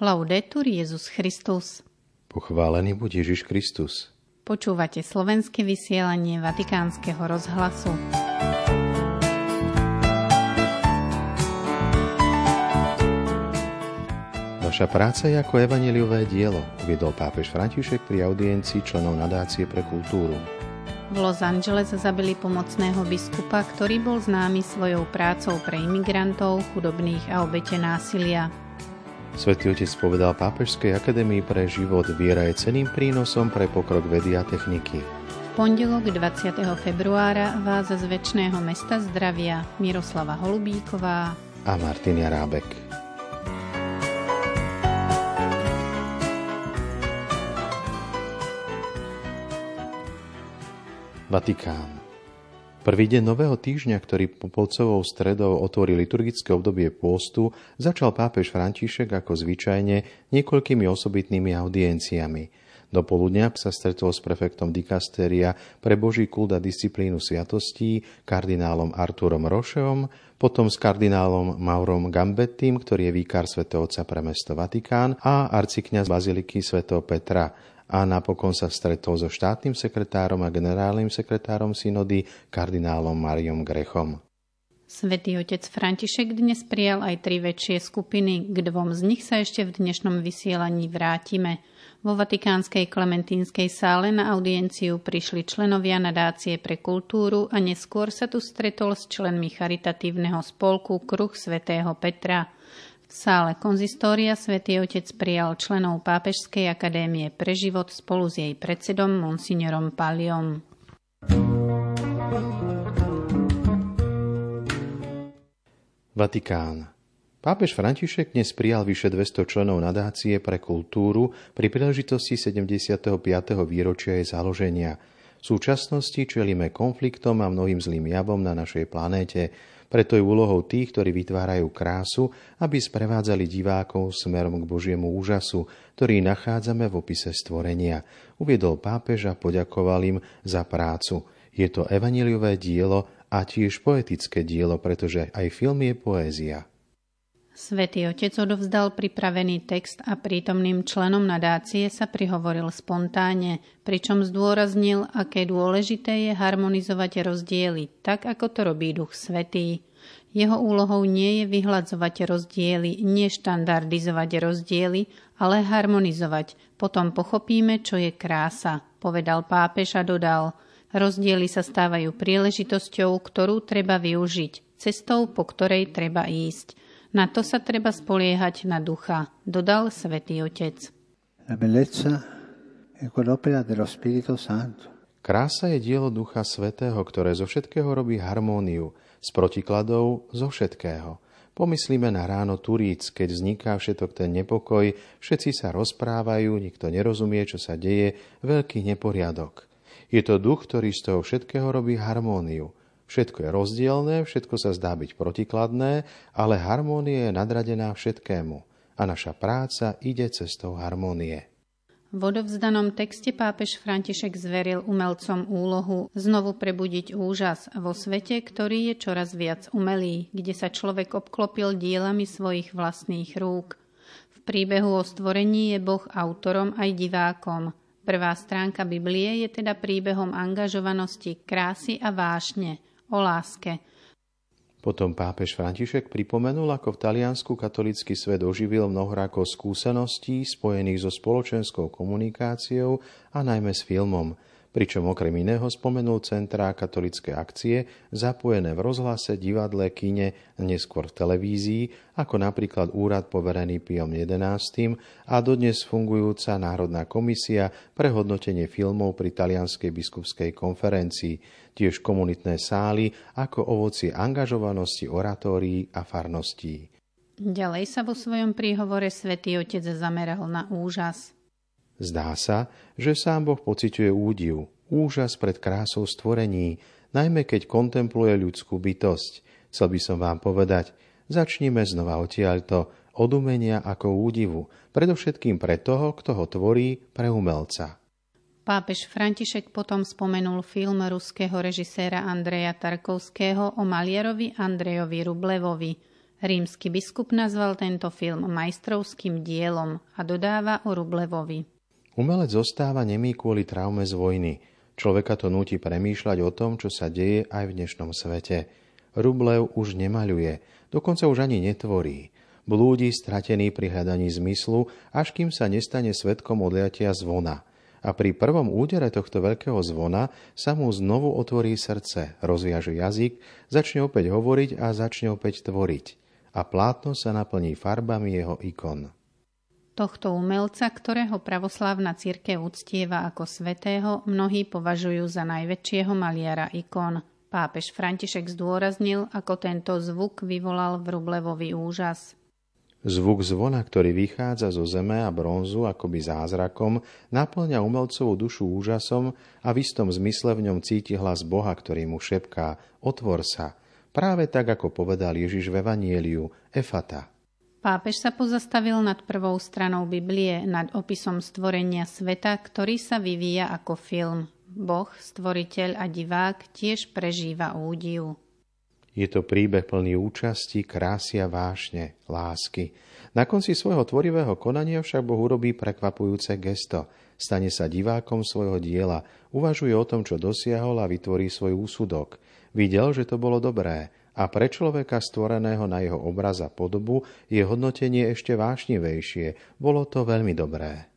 Laudetur Jezus Christus. Pochválený buď Ježiš Kristus. Počúvate slovenské vysielanie Vatikánskeho rozhlasu. Vaša práca je ako evaneliové dielo, uviedol pápež František pri audiencii členov nadácie pre kultúru. V Los Angeles zabili pomocného biskupa, ktorý bol známy svojou prácou pre imigrantov, chudobných a obete násilia. Svetý otec povedal Pápežskej akadémii pre život viera je ceným prínosom pre pokrok vedy a techniky. V pondelok 20. februára vás z väčšného mesta zdravia Miroslava Holubíková a Martin Jarábek. Vatikán. Prvý deň nového týždňa, ktorý Popolcovou stredou otvorí liturgické obdobie pôstu, začal pápež František ako zvyčajne niekoľkými osobitnými audienciami. Do poludnia sa stretol s prefektom dikastéria pre Boží kult a disciplínu sviatostí, kardinálom Arturom Rošeom, potom s kardinálom Maurom Gambettim, ktorý je výkar svätého Otca pre mesto Vatikán a arcikňaz Baziliky svätého Petra, a napokon sa stretol so štátnym sekretárom a generálnym sekretárom synody kardinálom Mariom Grechom. Svetý otec František dnes prijal aj tri väčšie skupiny, k dvom z nich sa ešte v dnešnom vysielaní vrátime. Vo Vatikánskej Klementínskej sále na audienciu prišli členovia nadácie pre kultúru a neskôr sa tu stretol s členmi charitatívneho spolku Kruh svätého Petra – sále konzistória svätý Otec prijal členov Pápežskej akadémie pre život spolu s jej predsedom monsignorom Paliom. Vatikán. Pápež František dnes prijal vyše 200 členov nadácie pre kultúru pri príležitosti 75. výročia jej založenia. V súčasnosti čelíme konfliktom a mnohým zlým javom na našej planéte, preto je úlohou tých, ktorí vytvárajú krásu, aby sprevádzali divákov smerom k Božiemu úžasu, ktorý nachádzame v opise stvorenia. Uviedol pápež a poďakoval im za prácu. Je to evaniliové dielo a tiež poetické dielo, pretože aj film je poézia. Svetý otec odovzdal pripravený text a prítomným členom nadácie sa prihovoril spontánne, pričom zdôraznil, aké dôležité je harmonizovať rozdiely, tak ako to robí Duch Svetý. Jeho úlohou nie je vyhľadzovať rozdiely, neštandardizovať rozdiely, ale harmonizovať. Potom pochopíme, čo je krása, povedal pápež a dodal. Rozdiely sa stávajú príležitosťou, ktorú treba využiť, cestou, po ktorej treba ísť. Na to sa treba spoliehať na ducha, dodal svätý Otec. Krása je dielo Ducha Svetého, ktoré zo všetkého robí harmóniu, z protikladov zo všetkého. Pomyslíme na ráno Turíc, keď vzniká všetok ten nepokoj, všetci sa rozprávajú, nikto nerozumie, čo sa deje, veľký neporiadok. Je to duch, ktorý z toho všetkého robí harmóniu. Všetko je rozdielne, všetko sa zdá byť protikladné, ale harmónia je nadradená všetkému a naša práca ide cestou harmónie. V odovzdanom texte pápež František zveril umelcom úlohu znovu prebudiť úžas vo svete, ktorý je čoraz viac umelý, kde sa človek obklopil dielami svojich vlastných rúk. V príbehu o stvorení je Boh autorom aj divákom. Prvá stránka Biblie je teda príbehom angažovanosti, krásy a vášne – o láske. Potom pápež František pripomenul, ako v Taliansku katolický svet oživil mnohoráko skúseností spojených so spoločenskou komunikáciou a najmä s filmom – pričom okrem iného spomenul centrá katolické akcie zapojené v rozhlase, divadle, kine, neskôr v televízii, ako napríklad Úrad poverený Piom 11. a dodnes fungujúca Národná komisia pre hodnotenie filmov pri Talianskej biskupskej konferencii, tiež komunitné sály ako ovoci angažovanosti oratórií a farností. Ďalej sa vo svojom príhovore svätý Otec zameral na úžas. Zdá sa, že sám Boh pociťuje údiv, úžas pred krásou stvorení, najmä keď kontempluje ľudskú bytosť. Chcel by som vám povedať, začnime znova odtiaľto, od umenia ako údivu, predovšetkým pre toho, kto ho tvorí, pre umelca. Pápež František potom spomenul film ruského režiséra Andreja Tarkovského o malierovi Andrejovi Rublevovi – Rímsky biskup nazval tento film majstrovským dielom a dodáva o Rublevovi. Umelec zostáva nemý kvôli traume z vojny. Človeka to núti premýšľať o tom, čo sa deje aj v dnešnom svete. Rublev už nemaľuje, dokonca už ani netvorí. Blúdi stratený pri hľadaní zmyslu, až kým sa nestane svetkom odliatia zvona – a pri prvom údere tohto veľkého zvona sa mu znovu otvorí srdce, rozviaže jazyk, začne opäť hovoriť a začne opäť tvoriť a plátno sa naplní farbami jeho ikon. Tohto umelca, ktorého pravoslávna církev uctieva ako svetého, mnohí považujú za najväčšieho maliara ikon. Pápež František zdôraznil, ako tento zvuk vyvolal v Rublevovi úžas. Zvuk zvona, ktorý vychádza zo zeme a bronzu akoby zázrakom, naplňa umelcovú dušu úžasom a v istom zmysle v ňom cíti hlas Boha, ktorý mu šepká Otvor sa, Práve tak, ako povedal Ježiš v Evanieliu, Efata. Pápež sa pozastavil nad prvou stranou Biblie, nad opisom stvorenia sveta, ktorý sa vyvíja ako film. Boh, stvoriteľ a divák tiež prežíva údiv. Je to príbeh plný účasti, krásy a vášne, lásky. Na konci svojho tvorivého konania však Boh urobí prekvapujúce gesto. Stane sa divákom svojho diela, uvažuje o tom, čo dosiahol a vytvorí svoj úsudok. Videl, že to bolo dobré a pre človeka stvoreného na jeho obraz a podobu je hodnotenie ešte vášnivejšie. Bolo to veľmi dobré.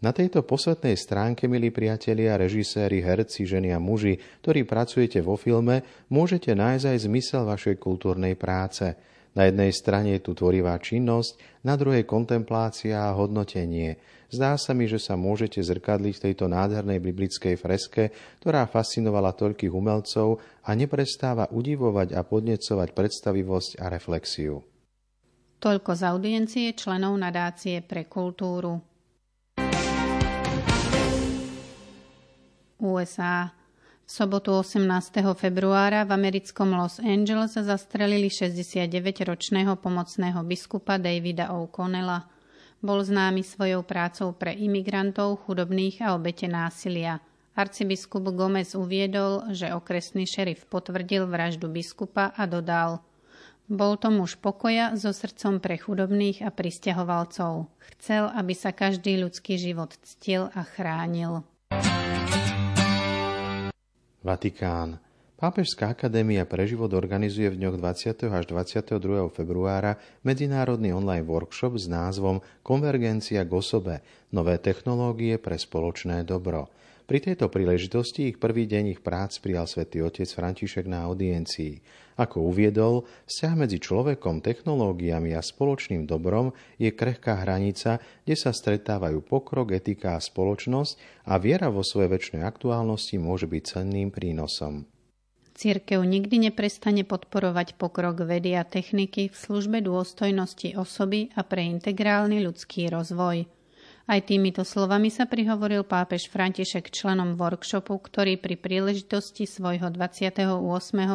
Na tejto posvetnej stránke, milí priatelia, režiséri, herci, ženy a muži, ktorí pracujete vo filme, môžete nájsť aj zmysel vašej kultúrnej práce – na jednej strane je tu tvorivá činnosť, na druhej kontemplácia a hodnotenie. Zdá sa mi, že sa môžete zrkadliť v tejto nádhernej biblickej freske, ktorá fascinovala toľkých umelcov a neprestáva udivovať a podnecovať predstavivosť a reflexiu. Toľko z audiencie členov nadácie pre kultúru. USA sobotu 18. februára v americkom Los Angeles zastrelili 69-ročného pomocného biskupa Davida O'Connella. Bol známy svojou prácou pre imigrantov, chudobných a obete násilia. Arcibiskup Gomez uviedol, že okresný šerif potvrdil vraždu biskupa a dodal Bol to muž pokoja so srdcom pre chudobných a pristahovalcov. Chcel, aby sa každý ľudský život ctil a chránil. Vatikán. Pápežská akadémia pre život organizuje v dňoch 20. až 22. februára medzinárodný online workshop s názvom Konvergencia k osobe – nové technológie pre spoločné dobro – pri tejto príležitosti ich prvý deň ich prác prijal svätý otec František na audiencii. Ako uviedol, vzťah medzi človekom, technológiami a spoločným dobrom je krehká hranica, kde sa stretávajú pokrok, etika a spoločnosť a viera vo svojej väčšnej aktuálnosti môže byť cenným prínosom. Církev nikdy neprestane podporovať pokrok vedy a techniky v službe dôstojnosti osoby a pre integrálny ľudský rozvoj – aj týmito slovami sa prihovoril pápež František členom workshopu, ktorý pri príležitosti svojho 28.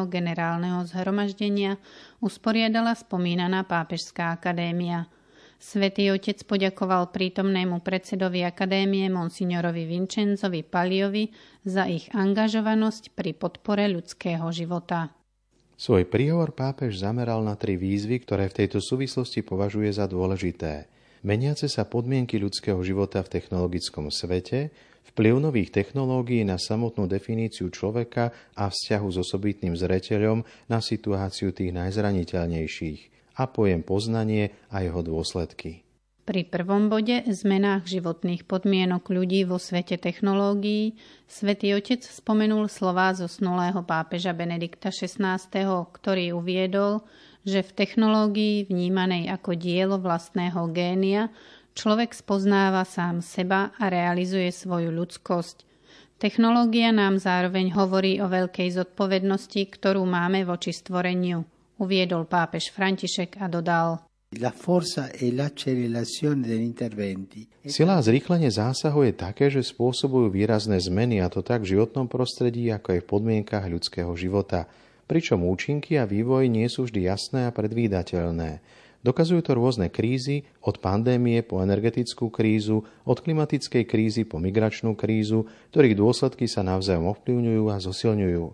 generálneho zhromaždenia usporiadala spomínaná pápežská akadémia. Svetý otec poďakoval prítomnému predsedovi akadémie monsignorovi Vincenzovi Paliovi za ich angažovanosť pri podpore ľudského života. Svoj príhovor pápež zameral na tri výzvy, ktoré v tejto súvislosti považuje za dôležité – meniace sa podmienky ľudského života v technologickom svete, vplyv nových technológií na samotnú definíciu človeka a vzťahu s osobitným zreteľom na situáciu tých najzraniteľnejších a pojem poznanie a jeho dôsledky. Pri prvom bode zmenách životných podmienok ľudí vo svete technológií svätý Otec spomenul slová zosnulého pápeža Benedikta XVI., ktorý uviedol, že v technológii vnímanej ako dielo vlastného génia človek spoznáva sám seba a realizuje svoju ľudskosť. Technológia nám zároveň hovorí o veľkej zodpovednosti, ktorú máme voči stvoreniu, uviedol pápež František a dodal. E. Sila a zrýchlenie zásahov je také, že spôsobujú výrazné zmeny a to tak v životnom prostredí, ako aj v podmienkach ľudského života – pričom účinky a vývoj nie sú vždy jasné a predvídateľné. Dokazujú to rôzne krízy, od pandémie po energetickú krízu, od klimatickej krízy po migračnú krízu, ktorých dôsledky sa navzájom ovplyvňujú a zosilňujú.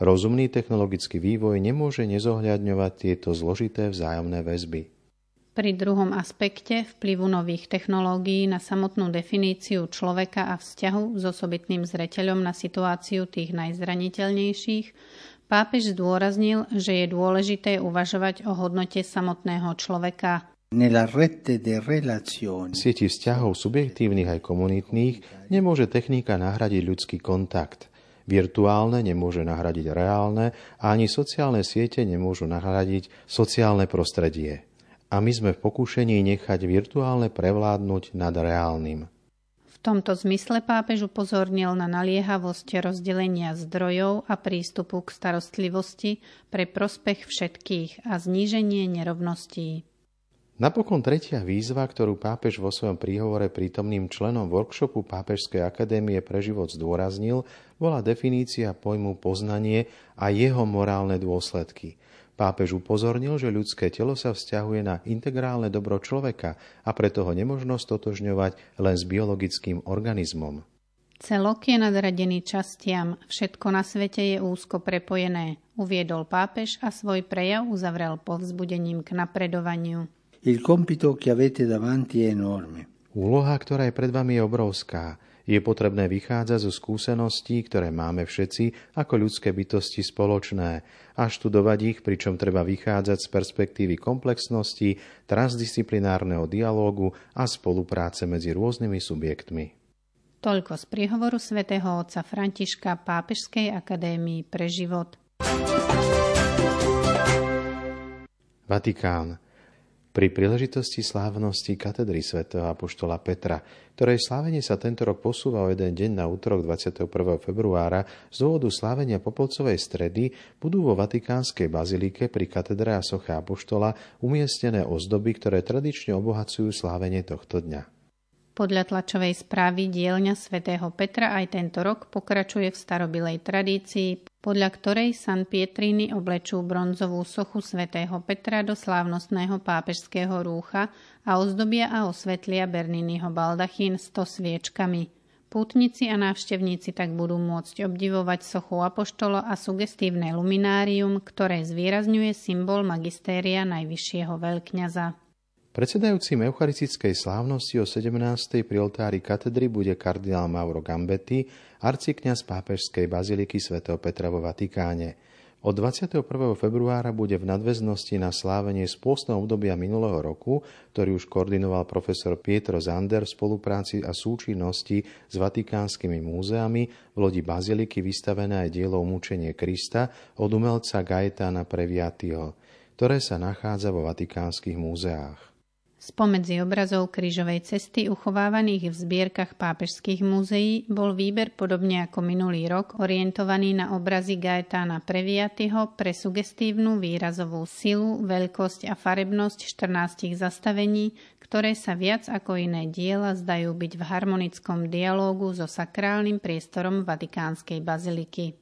Rozumný technologický vývoj nemôže nezohľadňovať tieto zložité vzájomné väzby. Pri druhom aspekte vplyvu nových technológií na samotnú definíciu človeka a vzťahu s osobitným zreteľom na situáciu tých najzraniteľnejších, pápež zdôraznil, že je dôležité uvažovať o hodnote samotného človeka. Sieti vzťahov subjektívnych aj komunitných nemôže technika nahradiť ľudský kontakt. Virtuálne nemôže nahradiť reálne a ani sociálne siete nemôžu nahradiť sociálne prostredie. A my sme v pokúšení nechať virtuálne prevládnuť nad reálnym. V tomto zmysle pápež upozornil na naliehavosť rozdelenia zdrojov a prístupu k starostlivosti pre prospech všetkých a zníženie nerovností. Napokon tretia výzva, ktorú pápež vo svojom príhovore prítomným členom workshopu Pápežskej akadémie pre život zdôraznil, bola definícia pojmu poznanie a jeho morálne dôsledky. Pápež upozornil, že ľudské telo sa vzťahuje na integrálne dobro človeka a preto ho nemožno stotožňovať len s biologickým organizmom. Celok je nadradený častiam, všetko na svete je úzko prepojené, uviedol pápež a svoj prejav uzavrel povzbudením k napredovaniu. Il compito che avete davanti è enorme. Úloha, ktorá je pred vami, je obrovská. Je potrebné vychádzať zo skúseností, ktoré máme všetci ako ľudské bytosti spoločné a študovať ich, pričom treba vychádzať z perspektívy komplexnosti, transdisciplinárneho dialógu a spolupráce medzi rôznymi subjektmi. Toľko z príhovoru svätého otca Františka Pápežskej akadémii pre život. Vatikán. Pri príležitosti slávnosti katedry svätého Apoštola Petra, ktorej slávenie sa tento rok posúva o jeden deň na útorok 21. februára z dôvodu slávenia Popolcovej stredy, budú vo Vatikánskej bazilike pri katedre a soche Apoštola umiestnené ozdoby, ktoré tradične obohacujú slávenie tohto dňa. Podľa tlačovej správy dielňa svätého Petra aj tento rok pokračuje v starobilej tradícii, podľa ktorej San Pietrini oblečú bronzovú sochu svätého Petra do slávnostného pápežského rúcha a ozdobia a osvetlia Berniniho baldachín sto sviečkami. Pútnici a návštevníci tak budú môcť obdivovať sochu Apoštolo a sugestívne luminárium, ktoré zvýrazňuje symbol magistéria najvyššieho veľkňaza. Predsedajúcim eucharistickej slávnosti o 17. pri oltári katedry bude kardinál Mauro Gambetti, arcikňaz pápežskej baziliky svätého Petra vo Vatikáne. Od 21. februára bude v nadväznosti na slávenie z obdobia minulého roku, ktorý už koordinoval profesor Pietro Zander v spolupráci a súčinnosti s vatikánskymi múzeami, v lodi Baziliky vystavené aj dielo Mučenie Krista od umelca Gaetana Previatio, ktoré sa nachádza vo vatikánskych múzeách. Spomedzi obrazov krížovej cesty uchovávaných v zbierkach pápežských múzeí bol výber podobne ako minulý rok orientovaný na obrazy Gaetána Previatyho pre sugestívnu výrazovú silu, veľkosť a farebnosť 14 zastavení, ktoré sa viac ako iné diela zdajú byť v harmonickom dialógu so sakrálnym priestorom Vatikánskej baziliky.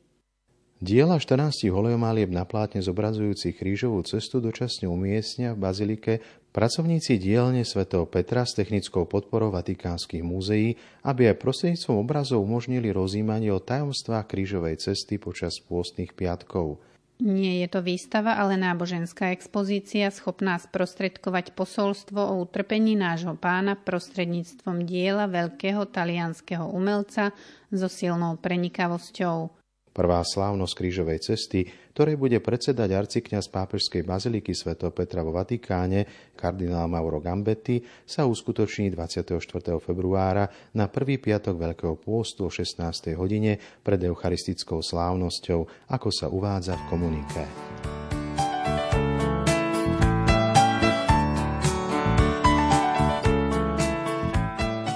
Diela 14 holejomalieb na plátne zobrazujúcich krížovú cestu dočasne umiestnia v bazilike pracovníci dielne svätého Petra s technickou podporou vatikánskych múzeí, aby aj prostredníctvom obrazov umožnili rozímanie o tajomstvách krížovej cesty počas pôstnych piatkov. Nie je to výstava, ale náboženská expozícia schopná sprostredkovať posolstvo o utrpení nášho pána prostredníctvom diela veľkého talianského umelca so silnou prenikavosťou. Prvá slávnosť krížovej cesty, ktorej bude predsedať arcikňaz pápežskej baziliky Sv. Petra vo Vatikáne, kardinál Mauro Gambetti, sa uskutoční 24. februára na prvý piatok Veľkého pôstu o 16. hodine pred eucharistickou slávnosťou, ako sa uvádza v komunike.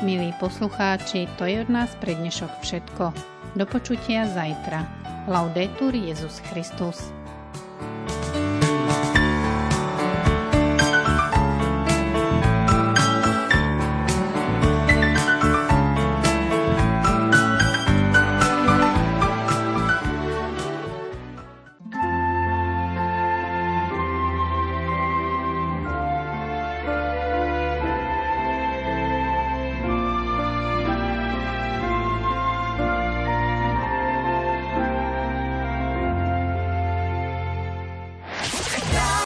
Milí poslucháči, to je od nás pre dnešok všetko. Do počutia zajtra. Laudetur Jezus Christus.